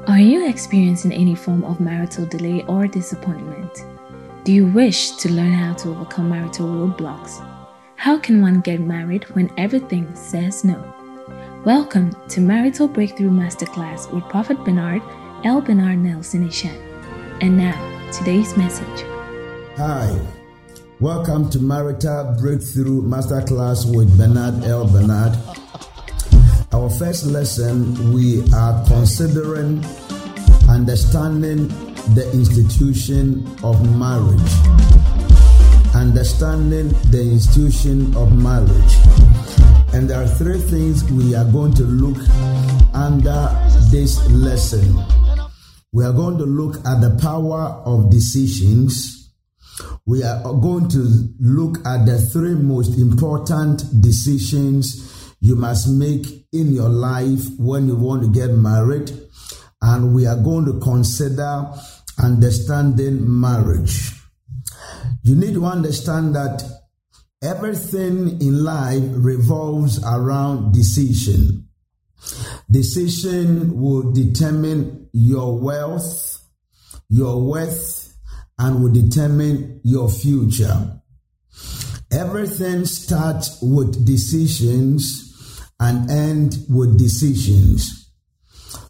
Are you experiencing any form of marital delay or disappointment? Do you wish to learn how to overcome marital roadblocks? How can one get married when everything says no? Welcome to Marital Breakthrough Masterclass with Prophet Bernard Elbernard Nelson Eshun. And now, today's message. Hi, welcome to Marital Breakthrough Masterclass with Bernard Elbernard. Our first lesson, we are considering understanding the institution of marriage. Understanding the institution of marriage. And there are three things we are going to look under this lesson. We are going to look at the power of decisions. We are going to look at the three most important decisions you must make in your life when you want to get married. And we are going to consider understanding marriage. You need to understand that everything in life revolves around decision. Decision will determine your wealth, your worth, and will determine your future. Everything starts with decisions and end with decisions.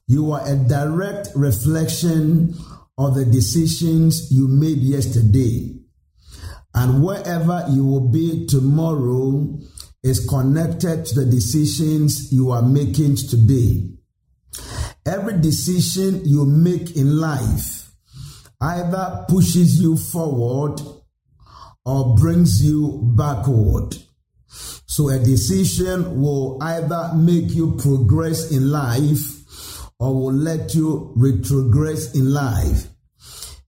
You are a direct reflection of the decisions you made yesterday. And wherever you will be tomorrow is connected to the decisions you are making today. Every decision you make in life either pushes you forward or brings you backward. So a decision will either make you progress in life or will let you retrogress in life.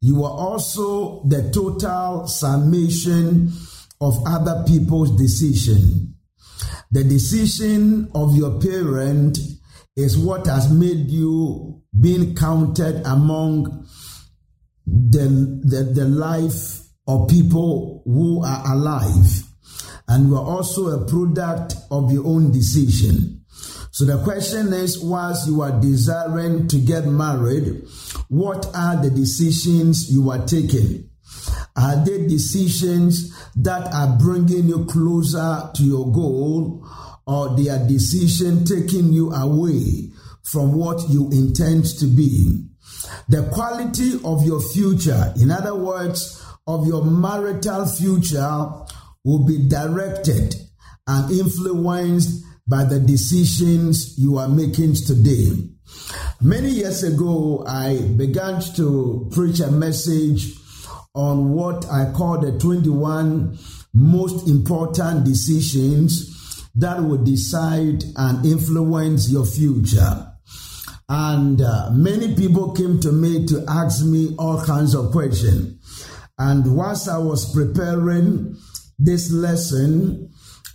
You are also the total summation of other people's decision. The decision of your parent is what has made you being counted among the, the, the life of people who are alive and you are also a product of your own decision. So the question is, whilst you are desiring to get married, what are the decisions you are taking? Are they decisions that are bringing you closer to your goal, or they are decisions taking you away from what you intend to be? The quality of your future, in other words, of your marital future, will be directed and influenced by the decisions you are making today. Many years ago, I began to preach a message on what I call the 21 most important decisions that will decide and influence your future. And uh, many people came to me to ask me all kinds of questions. And once I was preparing this lesson,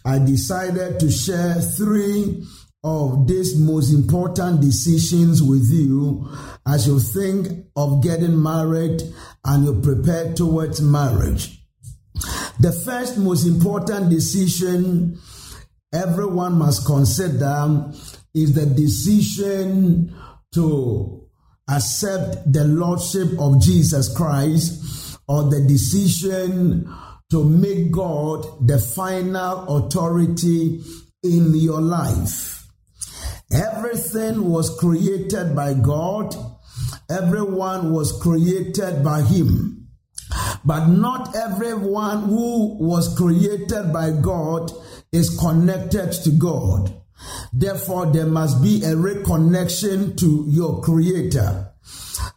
I decided to share three of these most important decisions with you as you think of getting married and you prepare towards marriage. The first most important decision everyone must consider is the decision to accept the Lordship of Jesus Christ or the decision to make God the final authority in your life. Everything was created by God, everyone was created by Him. But not everyone who was created by God is connected to God. Therefore, there must be a reconnection to your Creator.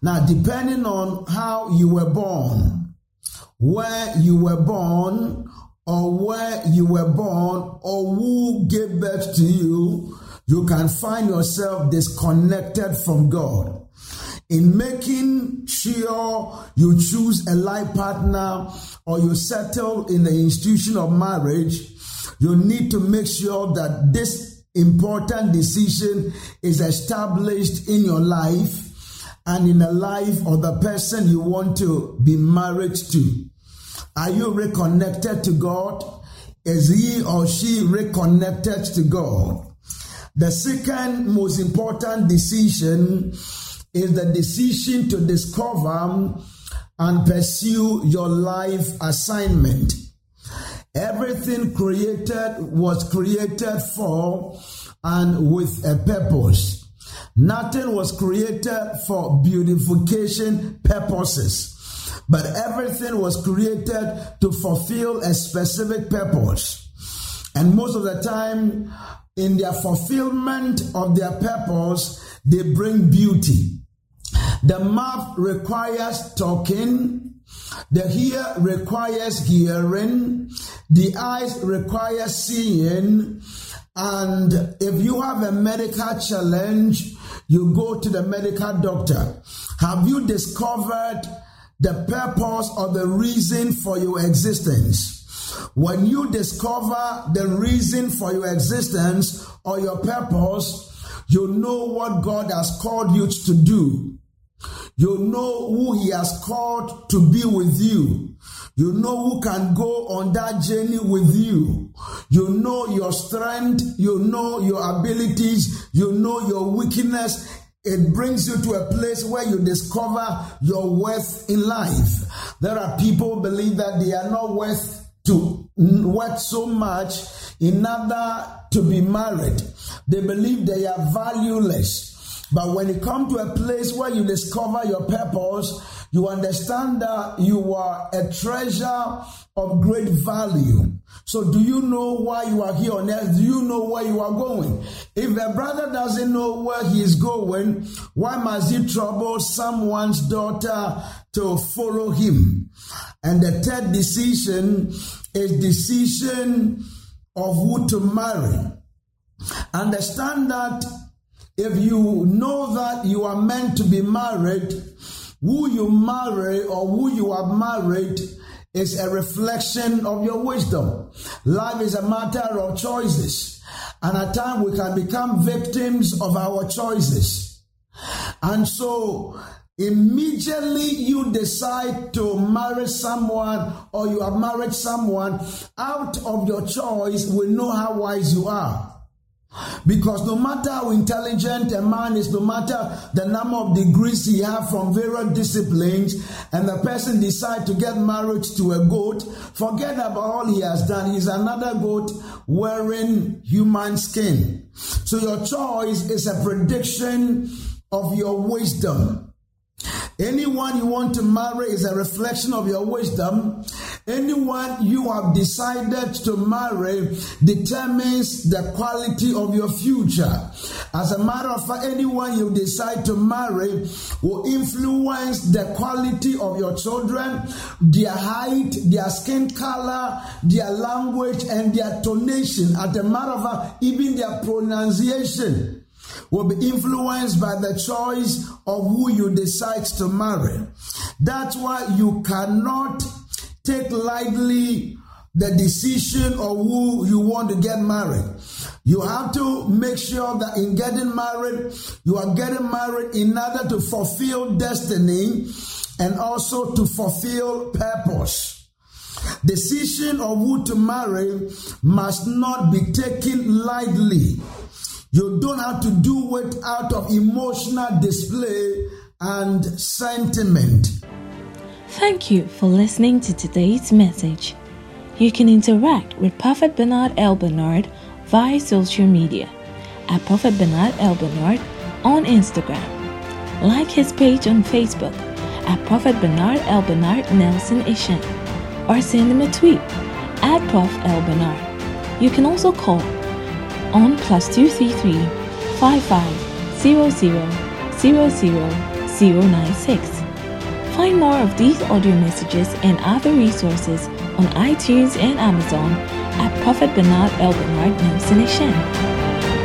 Now, depending on how you were born, where you were born or where you were born or who gave birth to you, you can find yourself disconnected from God. In making sure you choose a life partner or you settle in the institution of marriage, you need to make sure that this important decision is established in your life and in the life of the person you want to be married to. Are you reconnected to God? Is he or she reconnected to God? The second most important decision is the decision to discover and pursue your life assignment. Everything created was created for and with a purpose. Nothing was created for beautification purposes, but everything was created to fulfill a specific purpose. And most of the time, in their fulfillment of their purpose, they bring beauty. The mouth requires talking, the ear requires hearing, the eyes require seeing, and if you have a medical challenge, you go to the medical doctor. Have you discovered the purpose or the reason for your existence? When you discover the reason for your existence or your purpose, you know what God has called you to do. You know who He has called to be with you. You know who can go on that journey with you. You know your strength. You know your abilities. You know your weakness. It brings you to a place where you discover your worth in life. There are people believe that they are not worth to work so much in order to be married. They believe they are valueless. But when you come to a place where you discover your purpose, you understand that you are a treasure of great value. So, do you know why you are here on earth? Do you know where you are going? If a brother doesn't know where he is going, why must he trouble someone's daughter to follow him? And the third decision is decision of who to marry. Understand that if you know that you are meant to be married, who you marry or who you are married is a reflection of your wisdom. Life is a matter of choices. And at times we can become victims of our choices. And so Immediately you decide to marry someone or you have married someone, out of your choice, we know how wise you are. Because no matter how intelligent a man is, no matter the number of degrees he has from various disciplines, and the person decide to get married to a goat, forget about all he has done. He's another goat wearing human skin. So your choice is a prediction of your wisdom. Anyone you want to marry is a reflection of your wisdom. Anyone you have decided to marry determines the quality of your future. As a matter of fact, anyone you decide to marry will influence the quality of your children, their height, their skin color, their language, and their tonation. As a matter of fact, even their pronunciation will be influenced by the choice of who you decide to marry. That's why you cannot take lightly the decision of who you want to get married. You have to make sure that in getting married, you are getting married in order to fulfill destiny and also to fulfill purpose. Decision of who to marry must not be taken lightly. You don't have to do it out of emotional display and sentiment. Thank you for listening to today's message. You can interact with Prophet Bernard Elbernard via social media at Prophet Bernard Elbernard on Instagram. Like his page on Facebook at Prophet Bernard Elbernard Nelson Eshun or send him a tweet at Prof. L. Bernard. You can also call on plus 233 Find more of these audio messages and other resources on iTunes and Amazon at Prophet Bernard Elbernard Nelson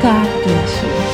God bless you.